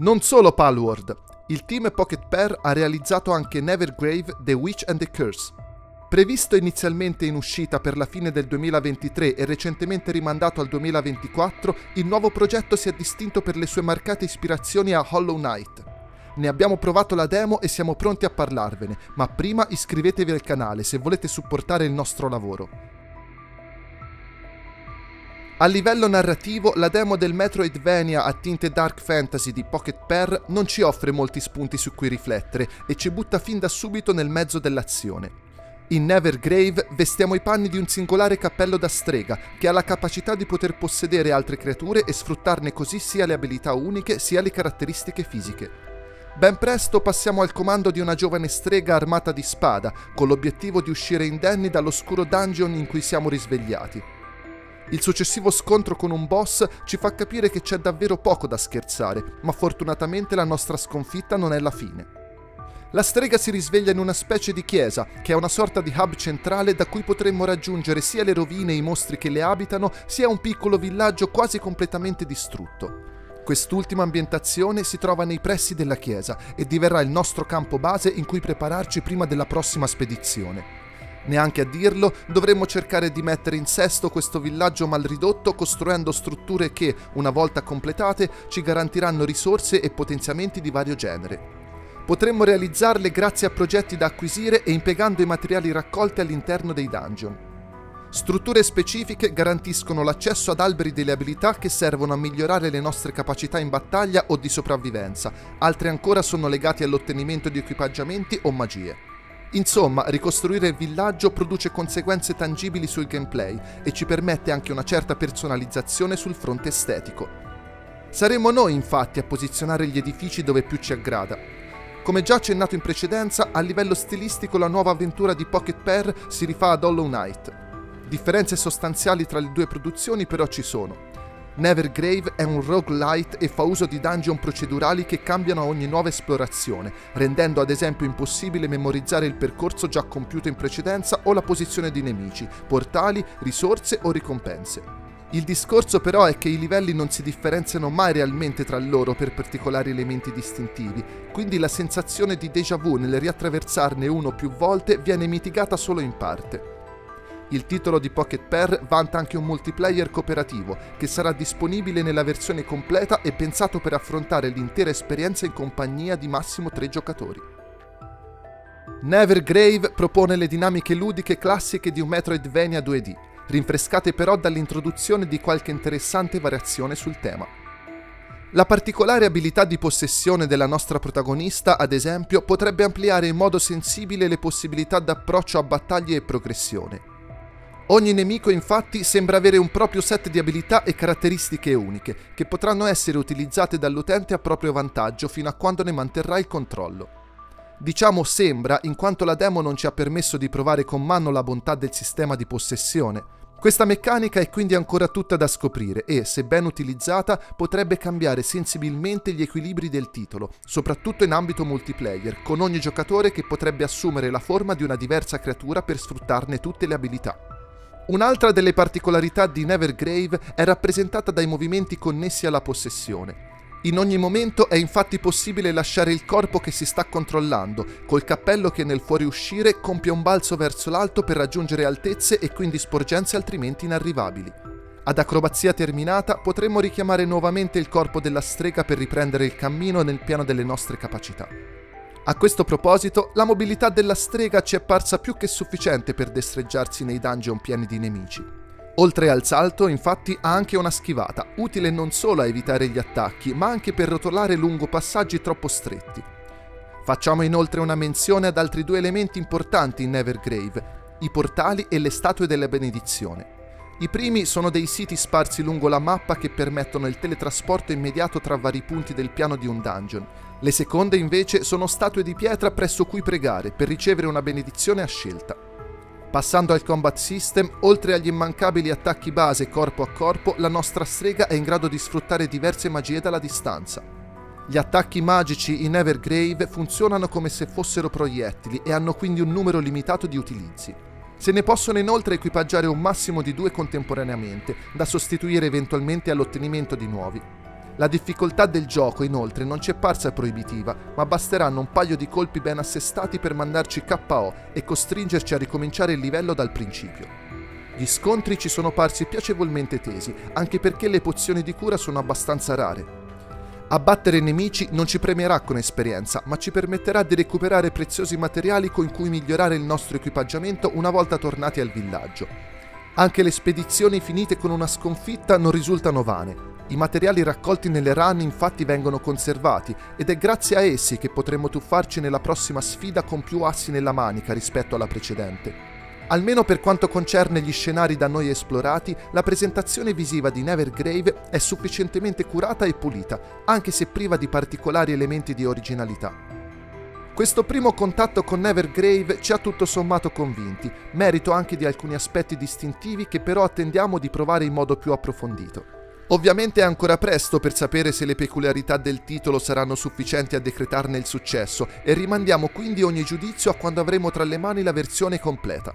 Non solo Palworld, il team Pocket Pair ha realizzato anche Nevergrave The Witch and the Curse. Previsto inizialmente in uscita per la fine del 2023 e recentemente rimandato al 2024, il nuovo progetto si è distinto per le sue marcate ispirazioni a Hollow Knight. Ne abbiamo provato la demo e siamo pronti a parlarvene, ma prima iscrivetevi al canale se volete supportare il nostro lavoro. A livello narrativo, la demo del Metroidvania a tinte dark fantasy di Pocket Pair non ci offre molti spunti su cui riflettere e ci butta fin da subito nel mezzo dell'azione. In Nevergrave vestiamo i panni di un singolare cappello da strega che ha la capacità di poter possedere altre creature e sfruttarne così sia le abilità uniche sia le caratteristiche fisiche. Ben presto passiamo al comando di una giovane strega armata di spada, con l'obiettivo di uscire indenni dall'oscuro dungeon in cui siamo risvegliati. Il successivo scontro con un boss ci fa capire che c'è davvero poco da scherzare, ma fortunatamente la nostra sconfitta non è la fine. La strega si risveglia in una specie di chiesa, che è una sorta di hub centrale da cui potremmo raggiungere sia le rovine e i mostri che le abitano, sia un piccolo villaggio quasi completamente distrutto. Quest'ultima ambientazione si trova nei pressi della chiesa e diverrà il nostro campo base in cui prepararci prima della prossima spedizione. Neanche a dirlo, dovremmo cercare di mettere in sesto questo villaggio mal ridotto costruendo strutture che, una volta completate, ci garantiranno risorse e potenziamenti di vario genere. Potremmo realizzarle grazie a progetti da acquisire e impiegando i materiali raccolti all'interno dei dungeon. Strutture specifiche garantiscono l'accesso ad alberi delle abilità che servono a migliorare le nostre capacità in battaglia o di sopravvivenza, altre ancora sono legati all'ottenimento di equipaggiamenti o magie. Insomma, ricostruire il villaggio produce conseguenze tangibili sul gameplay e ci permette anche una certa personalizzazione sul fronte estetico. Saremo noi infatti a posizionare gli edifici dove più ci aggrada. Come già accennato in precedenza, a livello stilistico la nuova avventura di Pocket Pair si rifà ad Hollow Knight. Differenze sostanziali tra le due produzioni però ci sono. Nevergrave è un roguelite e fa uso di dungeon procedurali che cambiano a ogni nuova esplorazione, rendendo ad esempio impossibile memorizzare il percorso già compiuto in precedenza o la posizione di nemici, portali, risorse o ricompense. Il discorso però è che i livelli non si differenziano mai realmente tra loro per particolari elementi distintivi, quindi la sensazione di déjà vu nel riattraversarne uno più volte viene mitigata solo in parte. Il titolo di Pocket Pair vanta anche un multiplayer cooperativo che sarà disponibile nella versione completa e pensato per affrontare l'intera esperienza in compagnia di massimo tre giocatori. Nevergrave propone le dinamiche ludiche classiche di un Metroidvania 2D, rinfrescate però dall'introduzione di qualche interessante variazione sul tema. La particolare abilità di possessione della nostra protagonista, ad esempio, potrebbe ampliare in modo sensibile le possibilità d'approccio a battaglie e progressione, Ogni nemico infatti sembra avere un proprio set di abilità e caratteristiche uniche, che potranno essere utilizzate dall'utente a proprio vantaggio fino a quando ne manterrà il controllo. Diciamo sembra, in quanto la demo non ci ha permesso di provare con mano la bontà del sistema di possessione. Questa meccanica è quindi ancora tutta da scoprire e, se ben utilizzata, potrebbe cambiare sensibilmente gli equilibri del titolo, soprattutto in ambito multiplayer, con ogni giocatore che potrebbe assumere la forma di una diversa creatura per sfruttarne tutte le abilità. Un'altra delle particolarità di Nevergrave è rappresentata dai movimenti connessi alla possessione. In ogni momento è infatti possibile lasciare il corpo che si sta controllando, col cappello che nel fuoriuscire compie un balzo verso l'alto per raggiungere altezze e quindi sporgenze altrimenti inarrivabili. Ad acrobazia terminata potremmo richiamare nuovamente il corpo della strega per riprendere il cammino nel piano delle nostre capacità. A questo proposito, la mobilità della strega ci è parsa più che sufficiente per destreggiarsi nei dungeon pieni di nemici. Oltre al salto, infatti, ha anche una schivata, utile non solo a evitare gli attacchi, ma anche per rotolare lungo passaggi troppo stretti. Facciamo inoltre una menzione ad altri due elementi importanti in Nevergrave, i portali e le statue della benedizione. I primi sono dei siti sparsi lungo la mappa che permettono il teletrasporto immediato tra vari punti del piano di un dungeon, le seconde invece sono statue di pietra presso cui pregare per ricevere una benedizione a scelta. Passando al combat system, oltre agli immancabili attacchi base corpo a corpo, la nostra strega è in grado di sfruttare diverse magie dalla distanza. Gli attacchi magici in Evergrave funzionano come se fossero proiettili e hanno quindi un numero limitato di utilizzi. Se ne possono inoltre equipaggiare un massimo di due contemporaneamente, da sostituire eventualmente all'ottenimento di nuovi. La difficoltà del gioco, inoltre, non ci è parsa proibitiva, ma basteranno un paio di colpi ben assestati per mandarci KO e costringerci a ricominciare il livello dal principio. Gli scontri ci sono parsi piacevolmente tesi, anche perché le pozioni di cura sono abbastanza rare. Abbattere i nemici non ci premierà con esperienza, ma ci permetterà di recuperare preziosi materiali con cui migliorare il nostro equipaggiamento una volta tornati al villaggio. Anche le spedizioni finite con una sconfitta non risultano vane. I materiali raccolti nelle run infatti vengono conservati ed è grazie a essi che potremo tuffarci nella prossima sfida con più assi nella manica rispetto alla precedente. Almeno per quanto concerne gli scenari da noi esplorati, la presentazione visiva di Nevergrave è sufficientemente curata e pulita, anche se priva di particolari elementi di originalità. Questo primo contatto con Nevergrave ci ha tutto sommato convinti, merito anche di alcuni aspetti distintivi che però attendiamo di provare in modo più approfondito. Ovviamente è ancora presto per sapere se le peculiarità del titolo saranno sufficienti a decretarne il successo e rimandiamo quindi ogni giudizio a quando avremo tra le mani la versione completa.